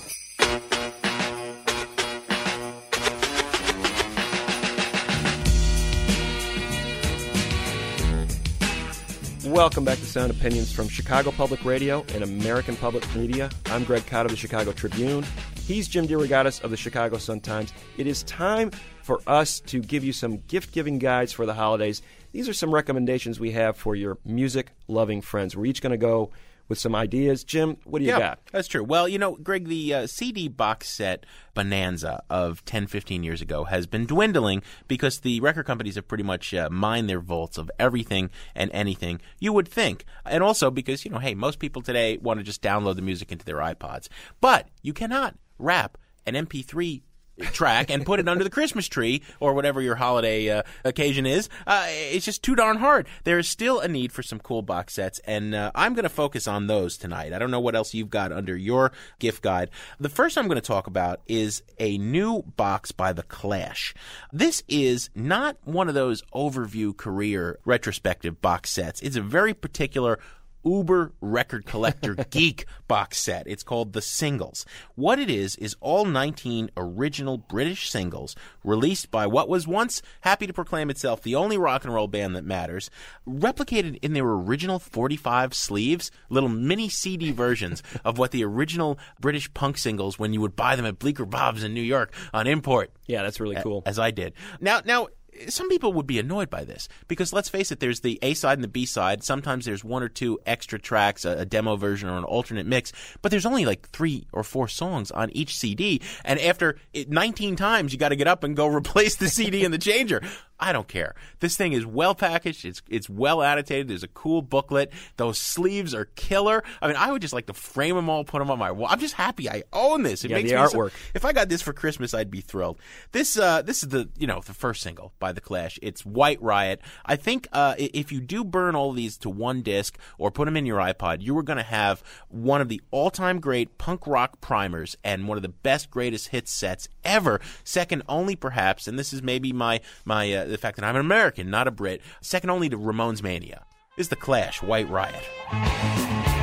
Welcome back to Sound Opinions from Chicago Public Radio and American Public Media. I'm Greg Kot of the Chicago Tribune. He's Jim DeRogatis of the Chicago Sun-Times. It is time for us to give you some gift-giving guides for the holidays. These are some recommendations we have for your music-loving friends. We're each going to go with some ideas. Jim, what do you yeah, got? That's true. Well, you know, Greg, the uh, CD box set bonanza of 10, 15 years ago has been dwindling because the record companies have pretty much uh, mined their vaults of everything and anything you would think. And also because, you know, hey, most people today want to just download the music into their iPods. But you cannot wrap an MP3 track and put it under the Christmas tree or whatever your holiday uh, occasion is. Uh, it's just too darn hard. There is still a need for some cool box sets, and uh, I'm going to focus on those tonight. I don't know what else you've got under your gift guide. The first I'm going to talk about is a new box by The Clash. This is not one of those overview career retrospective box sets. It's a very particular uber record collector *laughs* geek box set. It's called The Singles. What it is, is all 19 original British singles released by what was once happy to proclaim itself the only rock and roll band that matters, replicated in their original 45 sleeves, little mini CD versions of what the original British punk singles when you would buy them at Bleecker Bob's in New York on import. Yeah, that's really cool. As I did. Now, now some people would be annoyed by this because let's face it, there's the A side and the B side. Sometimes there's one or two extra tracks, a, a, demo version or an alternate mix, but there's only like three or four songs on each CD. And after it, 19 times, you got to get up and go *laughs* replace the CD and the changer. I don't care. This thing is well packaged. It's it's well annotated. There's a cool booklet. Those sleeves are killer. I mean, I would just like to frame them all, put them on my wall. I'm just happy I own this. It yeah, makes the me artwork. So, if I got this for Christmas, I'd be thrilled. This uh, this is the you know the first single by the Clash. It's White Riot. I think uh, if you do burn all these to one disc or put them in your iPod, you are going to have one of the all time great punk rock primers and one of the best greatest hits sets ever. Second only perhaps, and this is maybe my my. Uh, the fact that I'm an American, not a Brit, second only to Ramones Mania, is The Clash, White Riot.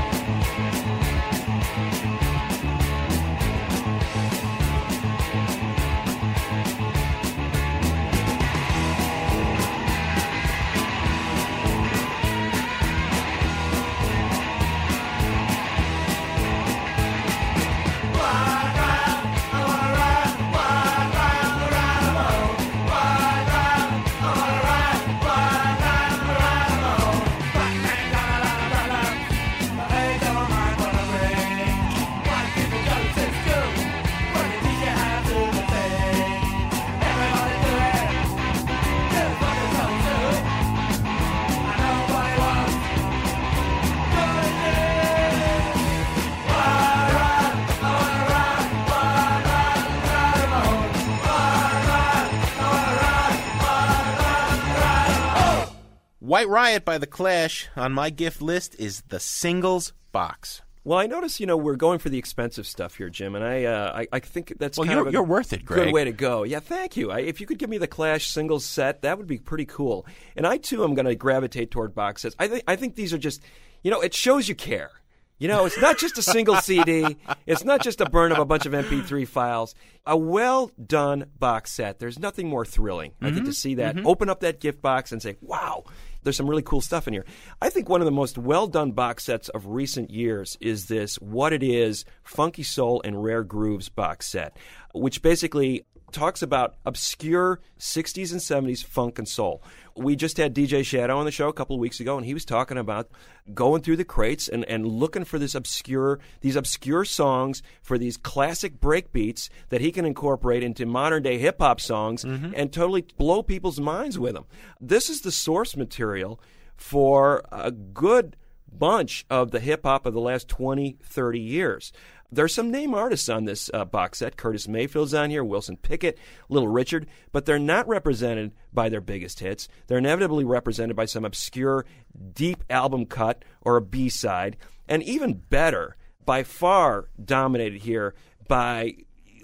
White Riot by The Clash on my gift list is the singles box. Well, I notice you know we're going for the expensive stuff here, Jim, and I uh, I, I think that's well, kind you're, of a you're worth it, Greg. Good way to go. Yeah, thank you. I, if you could give me the Clash singles set, that would be pretty cool. And I too am going to gravitate toward box sets. I think I think these are just, you know, it shows you care. You know, it's not just a single *laughs* CD. It's not just a burn of a bunch of MP3 files. A well done box set. There's nothing more thrilling. I think to see that. mhm. Open up that gift box and say, "Wow, there's some really cool stuff in here." I think one of the most well done box sets of recent years is this "What It Is: Funky Soul and Rare Grooves" box set, which basically talks about obscure 60s and 70s funk and soul. We just had DJ Shadow on the show a couple of weeks ago, and he was talking about going through the crates and, and looking for this obscure these obscure songs for these classic breakbeats that he can incorporate into modern day hip hop songs mm-hmm. and totally blow people's minds with them. This is the source material for a good bunch of the hip hop of the last 20, 30 years. There's some name artists on this uh, box set. Curtis Mayfield's on here, Wilson Pickett, Little Richard, but they're not represented by their biggest hits. They're inevitably represented by some obscure, deep album cut or a B side, and even better, by far dominated here by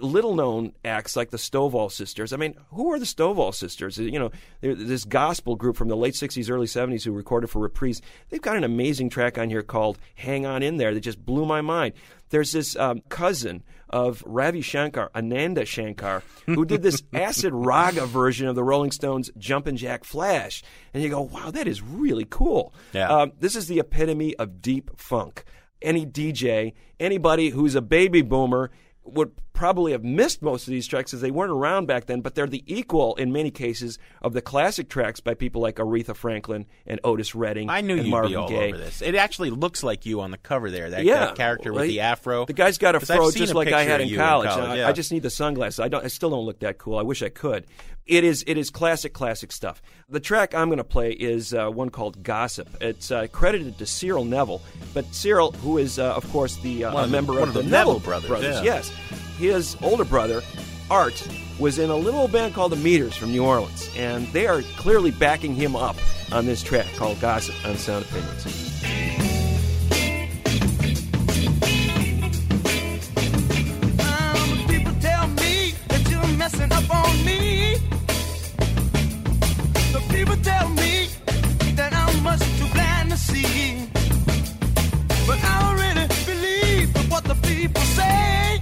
little known acts like the Stovall Sisters. I mean, who are the Stovall Sisters? You know, this gospel group from the late 60s, early 70s who recorded for Reprise. They've got an amazing track on here called Hang On In There that just blew my mind. There's this um, cousin of Ravi Shankar, Ananda Shankar, who did this *laughs* acid raga version of the Rolling Stones' Jumpin' Jack Flash. And you go, wow, that is really cool. Yeah. Um, this is the epitome of deep funk. Any DJ, anybody who's a baby boomer would probably have missed most of these tracks as they weren't around back then, but they're the equal in many cases of the classic tracks by people like Aretha Franklin and Otis Redding. I knew and you'd Marvin be all Gaye. over this. It actually looks like you on the cover there. That, yeah, character with Well, the afro. The guy's got a fro just a like I had in college. college, I, yeah. I just need the sunglasses. I don't. I still don't look that cool. I wish I could. It is. It is classic, classic stuff. The track I'm going to play is uh, one called "Gossip." It's uh, credited to Cyril Neville, but Cyril, who is uh, of course the uh, a of the- member one of the, Neville Neville brothers, yeah. yes, his older brother. Art was in a little band called the Meters from New Orleans, and they are clearly backing him up on this track called "Gossip" on Sound Opinions. But I don't believe what the people say.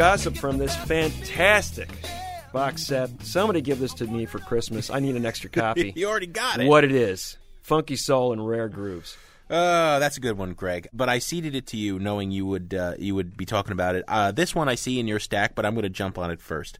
Gossip from this fantastic box set. Somebody give this to me for Christmas. I need an extra *laughs* copy. You already got it. What it is funky soul and rare grooves. Uh, that's a good one, Greg. But I seeded it to you, knowing you would uh, you would be talking about it. Uh, this one I see in your stack, but I'm going to jump on it first.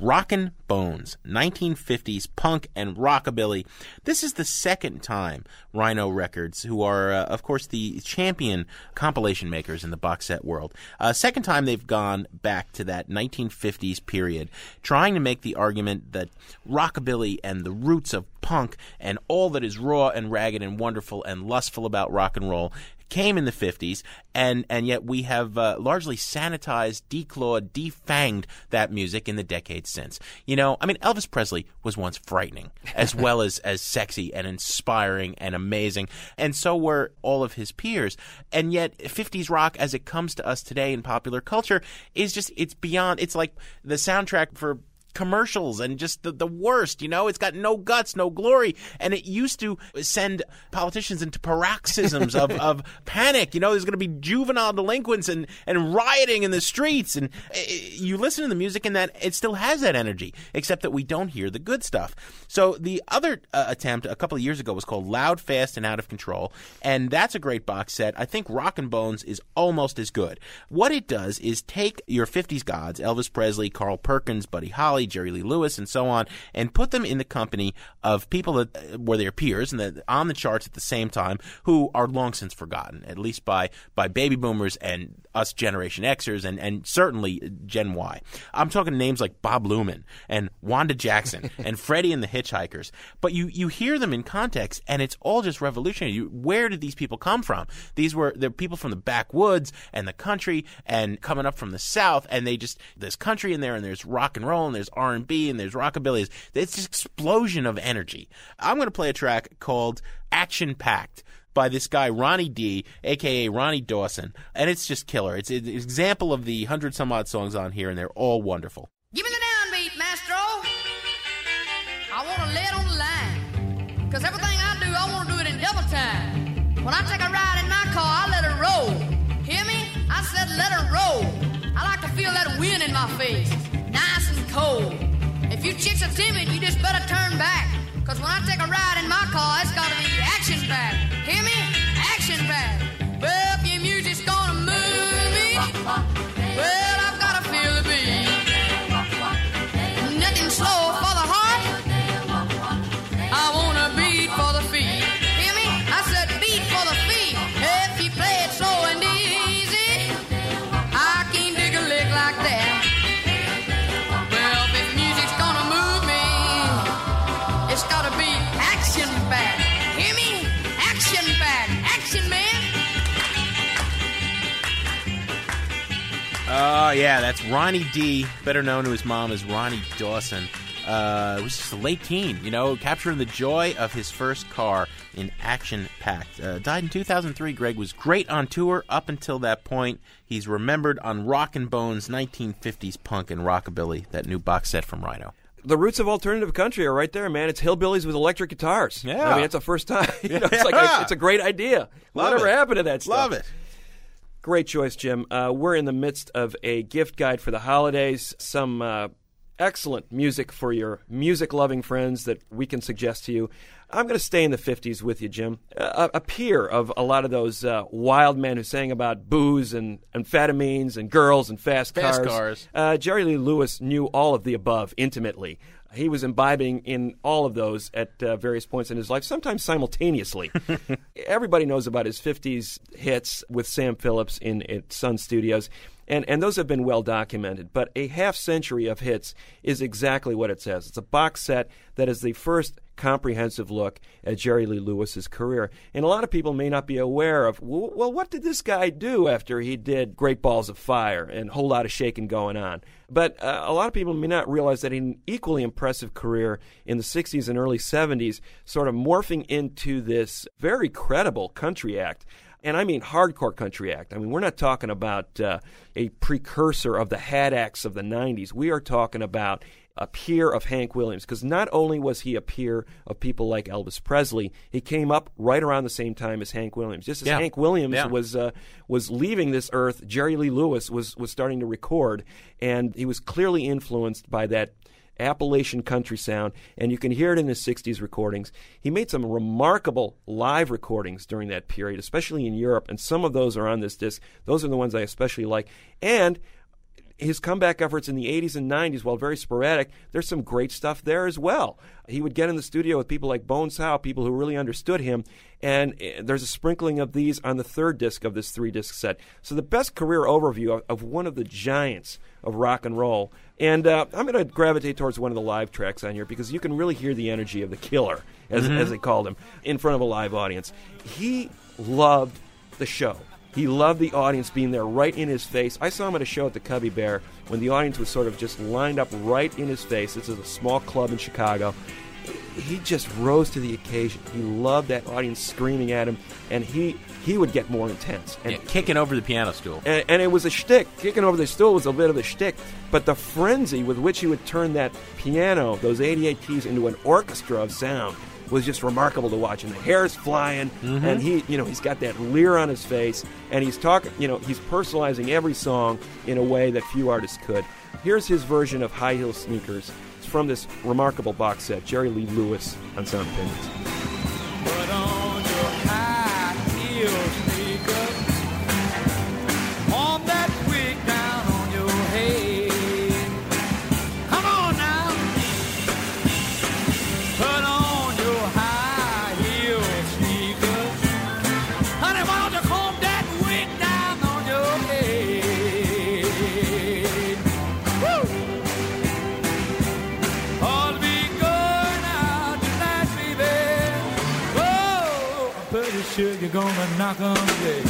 Rockin' Bones, 1950s punk and rockabilly. This is the second time Rhino Records, who are uh, of course the champion compilation makers in the box set world, uh, second time they've gone back to that 1950s period, trying to make the argument that rockabilly and the roots of punk and all that is raw and ragged and wonderful and lustful about rock and roll came in the 50s, and, and yet we have uh, largely sanitized, declawed, defanged that music in the decades since. You know, I mean, Elvis Presley was once frightening, as *laughs* well as, as sexy and inspiring and amazing, and so were all of his peers. And yet, 50s rock, as it comes to us today in popular culture, is just, it's beyond, it's like the soundtrack for commercials and just the, the worst, you know? It's got no guts, no glory. And it used to send politicians into paroxysms of, *laughs* of panic. You know, there's going to be juvenile delinquents and, and rioting in the streets. And uh, you listen to the music and that it still has that energy, except that we don't hear the good stuff. So the other uh, attempt a couple of years ago was called Loud, Fast, and Out of Control. And that's a great box set. I think Rockin' Bones is almost as good. What it does is take your 50s gods, Elvis Presley, Carl Perkins, Buddy Holly, Jerry Lee Lewis, and so on, and put them in the company of people that uh, were their peers and that on the charts at the same time who are long since forgotten, at least by by baby boomers and us Generation Xers and and certainly Gen Y. I'm talking names like Bob Luman and Wanda Jackson *laughs* and Freddie and the Hitchhikers. But you you hear them in context, and it's all just revolutionary. You, where did these people come from? These were they're people from the backwoods and the country and coming up from the south, and they just there's country in there, and there's rock and roll, and there's R and B, and there's rockabilly. It's this explosion of energy. I'm going to play a track called Action Packed by this guy Ronnie Dee, aka Ronnie Dawson, and it's just killer. It's an example of the hundred some odd songs on here, and they're all wonderful. Give me the downbeat, Maestro. I want to lay it on the line. Because everything I do, I want to do it in double time. When I take a ride in my car, I let it roll. Hear me? I said let it roll. I like to feel that wind in my face. Nice and cold. If you chicks are timid, you just better turn back. Because when I take a ride in my car, it's got to be action packed. Ocean Red. Oh yeah, that's Ronnie Dee, better known to his mom as Ronnie Dawson. Uh, was just a late teen, you know, capturing the joy of his first car in Action Packed. Uh, died in 2003. Greg was great on tour up until that point. He's remembered on Rockin' Bones 1950s punk and rockabilly, that new box set from Rhino. The roots of alternative country are right there, man. It's hillbillies with electric guitars. Yeah. I mean, it's a first time. *laughs* you know, it's like a, it's a great idea. Love Whatever it. happened to that stuff? Love it. Great choice, Jim. Uh, we're in the midst of a gift guide for the holidays. Some uh, excellent music for your music loving friends that we can suggest to you. I'm going to stay in the 50s with you, Jim. A, a peer of a lot of those uh, wild men who sang about booze and amphetamines and girls and fast cars. Fast cars. Uh, Jerry Lee Lewis knew all of the above intimately. He was imbibing in all of those at uh, various points in his life, sometimes simultaneously. *laughs* Everybody knows about his 50s hits with Sam Phillips in at Sun Studios, and, and those have been well documented. But a half century of hits is exactly what it says. It's a box set that is the first comprehensive look at Jerry Lee Lewis's career. And a lot of people may not be aware of, well, what did this guy do after he did Great Balls of Fire and a Whole Lot of Shaking Going On? But uh, a lot of people may not realize that an equally impressive career in the 60s and early 70s, sort of morphing into this very credible country act. And I mean hardcore country act. I mean, we're not talking about uh, a precursor of the Had acts of the 90s. We are talking about a peer of Hank Williams, because not only was he a peer of people like Elvis Presley, he came up right around the same time as Hank Williams. Just as Yeah. Hank Williams Yeah. was uh, was leaving this earth, Jerry Lee Lewis was was starting to record, and he was clearly influenced by that. Appalachian country sound, and you can hear it in his 60s recordings. He made some remarkable live recordings during that period, especially in Europe, and some of those are on this disc. Those are the ones I especially like. And his comeback efforts in the 80s and 90s, while very sporadic, there's some great stuff there as well. He would get in the studio with people like Bones Howe, people who really understood him, and eh, there's a sprinkling of these on the third disc of this three disc set. So, the best career overview of, of one of the giants of rock and roll. And uh, I'm going to gravitate towards one of the live tracks on here because you can really hear the energy of the killer, as, Mhm. as they called him, in front of a live audience. He loved the show. He loved the audience being there right in his face. I saw him at a show at the Cubby Bear when the audience was sort of just lined up right in his face. This is a small club in Chicago. He just rose to the occasion. He loved that audience screaming at him, and he he would get more intense. And Yeah, kicking over the piano stool. and, and it was a shtick. Kicking over the stool was a bit of a shtick, but the frenzy with which he would turn that piano, those 88 keys, into an orchestra of sound was just remarkable to watch. And the hair's flying, Mhm. and he, you know, he's got that leer on his face, and he's talking, you know, he's personalizing every song in a way that few artists could. Here's his version of High Heel Sneakers. It's from this remarkable box set, Jerry Lee Lewis on Sound Opinions. Gonna knock on the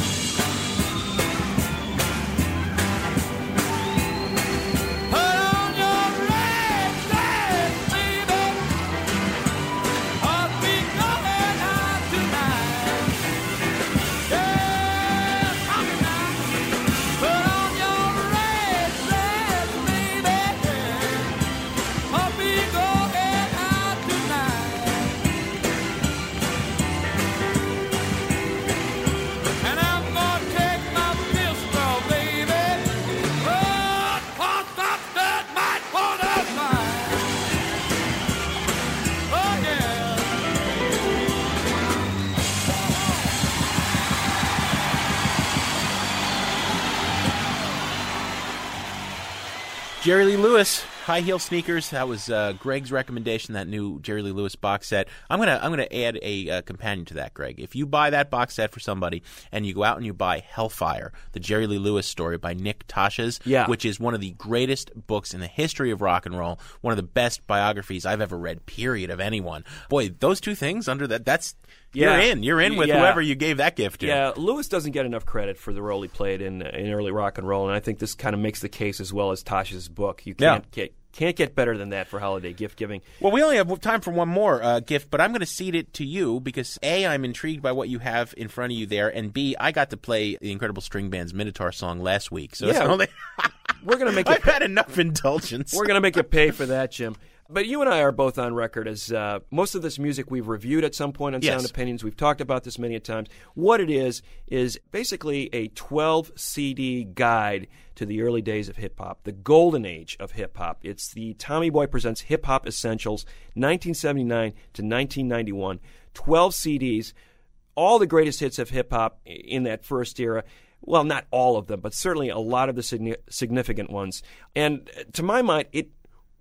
Jerry Lee Lewis, high heel sneakers. That was uh, Greg's recommendation. That new Jerry Lee Lewis box set. I'm gonna I'm gonna add a uh, companion to that, Greg. If you buy that box set for somebody and you go out and you buy Hellfire, the Jerry Lee Lewis story by Nick Tosches, Yeah. which is one of the greatest books in the history of rock and roll, one of the best biographies I've ever read. Period of anyone. Boy, those two things under that that's You're in. You're in with Yeah. whoever you gave that gift to. Yeah, Lewis doesn't get enough credit for the role he played in in early rock and roll, and I think this kind of makes the case as well as Tosches' book. You can't get can't get better than that for holiday gift giving. Well, we only have time for one more uh, gift, but I'm going to cede it to you because A, I'm intrigued by what you have in front of you there, and B, I got to play the Incredible String Band's Minotaur song last week. So Yeah. only. We're gonna *laughs* make I've had enough indulgence. We're going to make you pay for that, Jim. But you and I are both on record as uh, most of this music we've reviewed at some point on Yes. Sound Opinions. We've talked about this many a times. What it is is basically a 12 CD guide to the early days of hip hop, the golden age of hip hop. It's the Tommy Boy Presents Hip Hop Essentials, 1979 to 1991. 12 CDs, all the greatest hits of hip hop in that first era. Well, not all of them, but certainly a lot of the significant ones. And uh, to my mind, it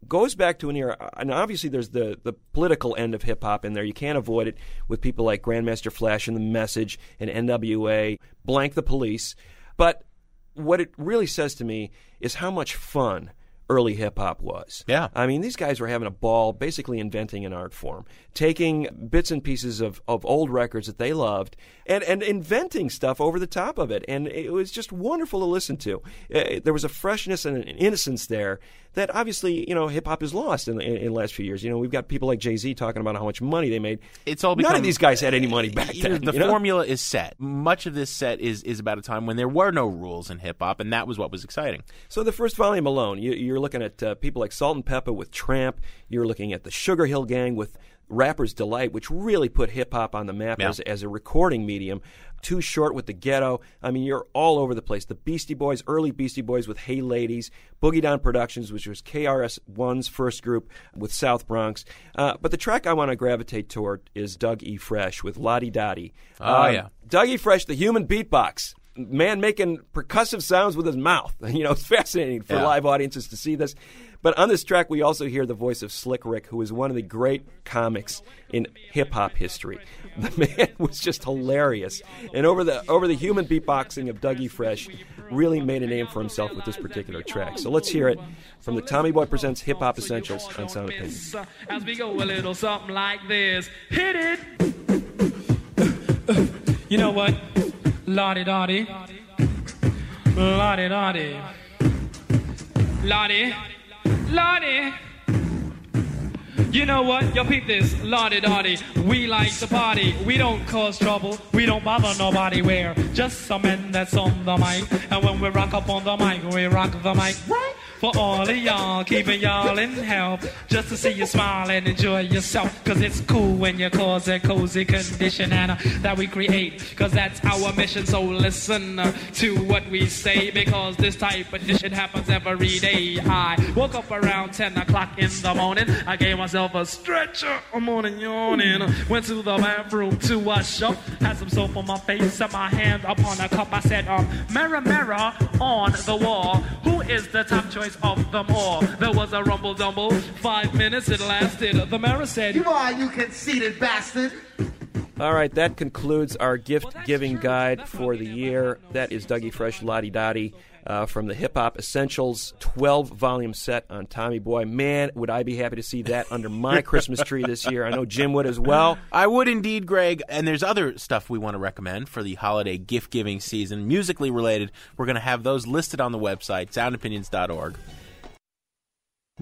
goes back to an era, and obviously there's the, the political end of hip hop in there. You can't avoid it with people like Grandmaster Flash and The Message and NWA, Blank the Police. But what it really says to me is how much fun early hip hop was. Yeah. I mean, these guys were having a ball basically inventing an art form, taking bits and pieces of, of old records that they loved and, and inventing stuff over the top of it. And it was just wonderful to listen to. Uh, there was a freshness and an innocence there that obviously, you know, hip hop is lost in, in, in the last few years. You know, we've got people like Jay Z talking about how much money they made. It's all because None of these guys had any money back then. the you know? formula is set. Much of this set is is about a time when there were no rules in hip hop, and that was what was exciting. So the first volume alone, you, you're looking at uh, people like Salt-N-Pepa with Tramp. You're looking at the Sugar Hill Gang with Rapper's Delight, which really put hip hop on the map Yeah. as, as a recording medium. Too Short with the Ghetto. I mean, you're all over the place. The Beastie Boys, early Beastie Boys with Hey Ladies, Boogie Down Productions, which was KRS One's first group with South Bronx. Uh, but the track I want to gravitate toward is Doug E. Fresh with Lottie Dottie. Oh, yeah. Doug E. Fresh, the human beatbox. Man making percussive sounds with his mouth. *laughs* You know, it's fascinating for Yeah. live audiences to see this. But on this track, we also hear the voice of Slick Rick, who is one of the great comics in hip hop history. The *laughs* man was just hilarious, and over the over the human beatboxing of Dougie Fresh, really made a name for himself with this particular track. So let's hear it from the Tommy Boy Presents Hip Hop Essentials on Sound. As we go a little something like this. Hit it! You know what? Lottie Dottie. Lottie Dottie. Lottie. Lottie. You know what? Yo, peep this. Lottie Dottie. We like to party. We don't cause trouble. We don't bother nobody. We're just some men that's on the mic. And when we rock up on the mic, we rock the mic. Right? For all of y'all, keeping y'all in health. Just to see you smile and enjoy yourself. Cause it's cool when you cause a cozy condition and uh, that we create. Cause that's our mission. So listen uh, to what we say. Because this type of dish, it happens every day. I woke up around 10 o'clock in the morning. I gave myself a stretcher. I'm morning yawning. Went to the bathroom to wash up. Had some soap on my face and my hand upon a cup. I said, um, mirror, mirror on the wall. Who is the top choice of them all? There was a rumble dumble. Five minutes it lasted. The mayor said, You are, you conceited bastard. All right, that concludes our gift giving guide for the year. That is Dougie Fresh Lottie Dottie uh, from the Hip Hop Essentials 12 volume set on Tommy Boy. Man, would I be happy to see that under my *laughs* Christmas tree this year. I know Jim would as well. I would indeed, Greg. And there's other stuff we want to recommend for the holiday gift giving season, musically related. We're going to have those listed on the website, soundopinions.org.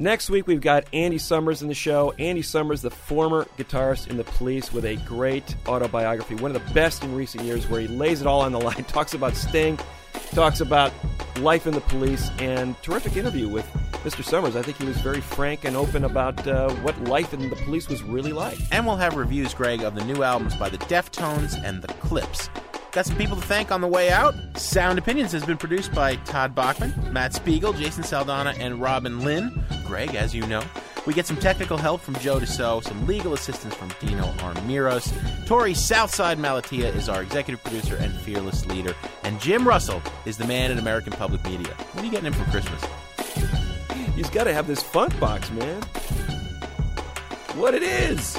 Next week, we've got Andy Summers in the show. Andy Summers, the former guitarist in the police, with a great autobiography, one of the best in recent years, where he lays it all on the *laughs* line, talks about Sting, talks about life in the police, and terrific interview with Mr. Summers. I think he was very frank and open about uh, what life in the police was really like. And we'll have reviews, Greg, of the new albums by the Deftones and the Clipse. Got some people to thank on the way out. Sound Opinions has been produced by Todd Bachman, Matt Spiegel, Jason Saldanha, and Robin Linn. Greg, as you know. We get some technical help from Joe Deso, some legal assistance from Dino Armiros. Torey Southside Malatia is our executive producer and fearless leader. And Jim Russell is the man in American public media. What are you getting him for Christmas? He's got to have this funk box, man. What it is.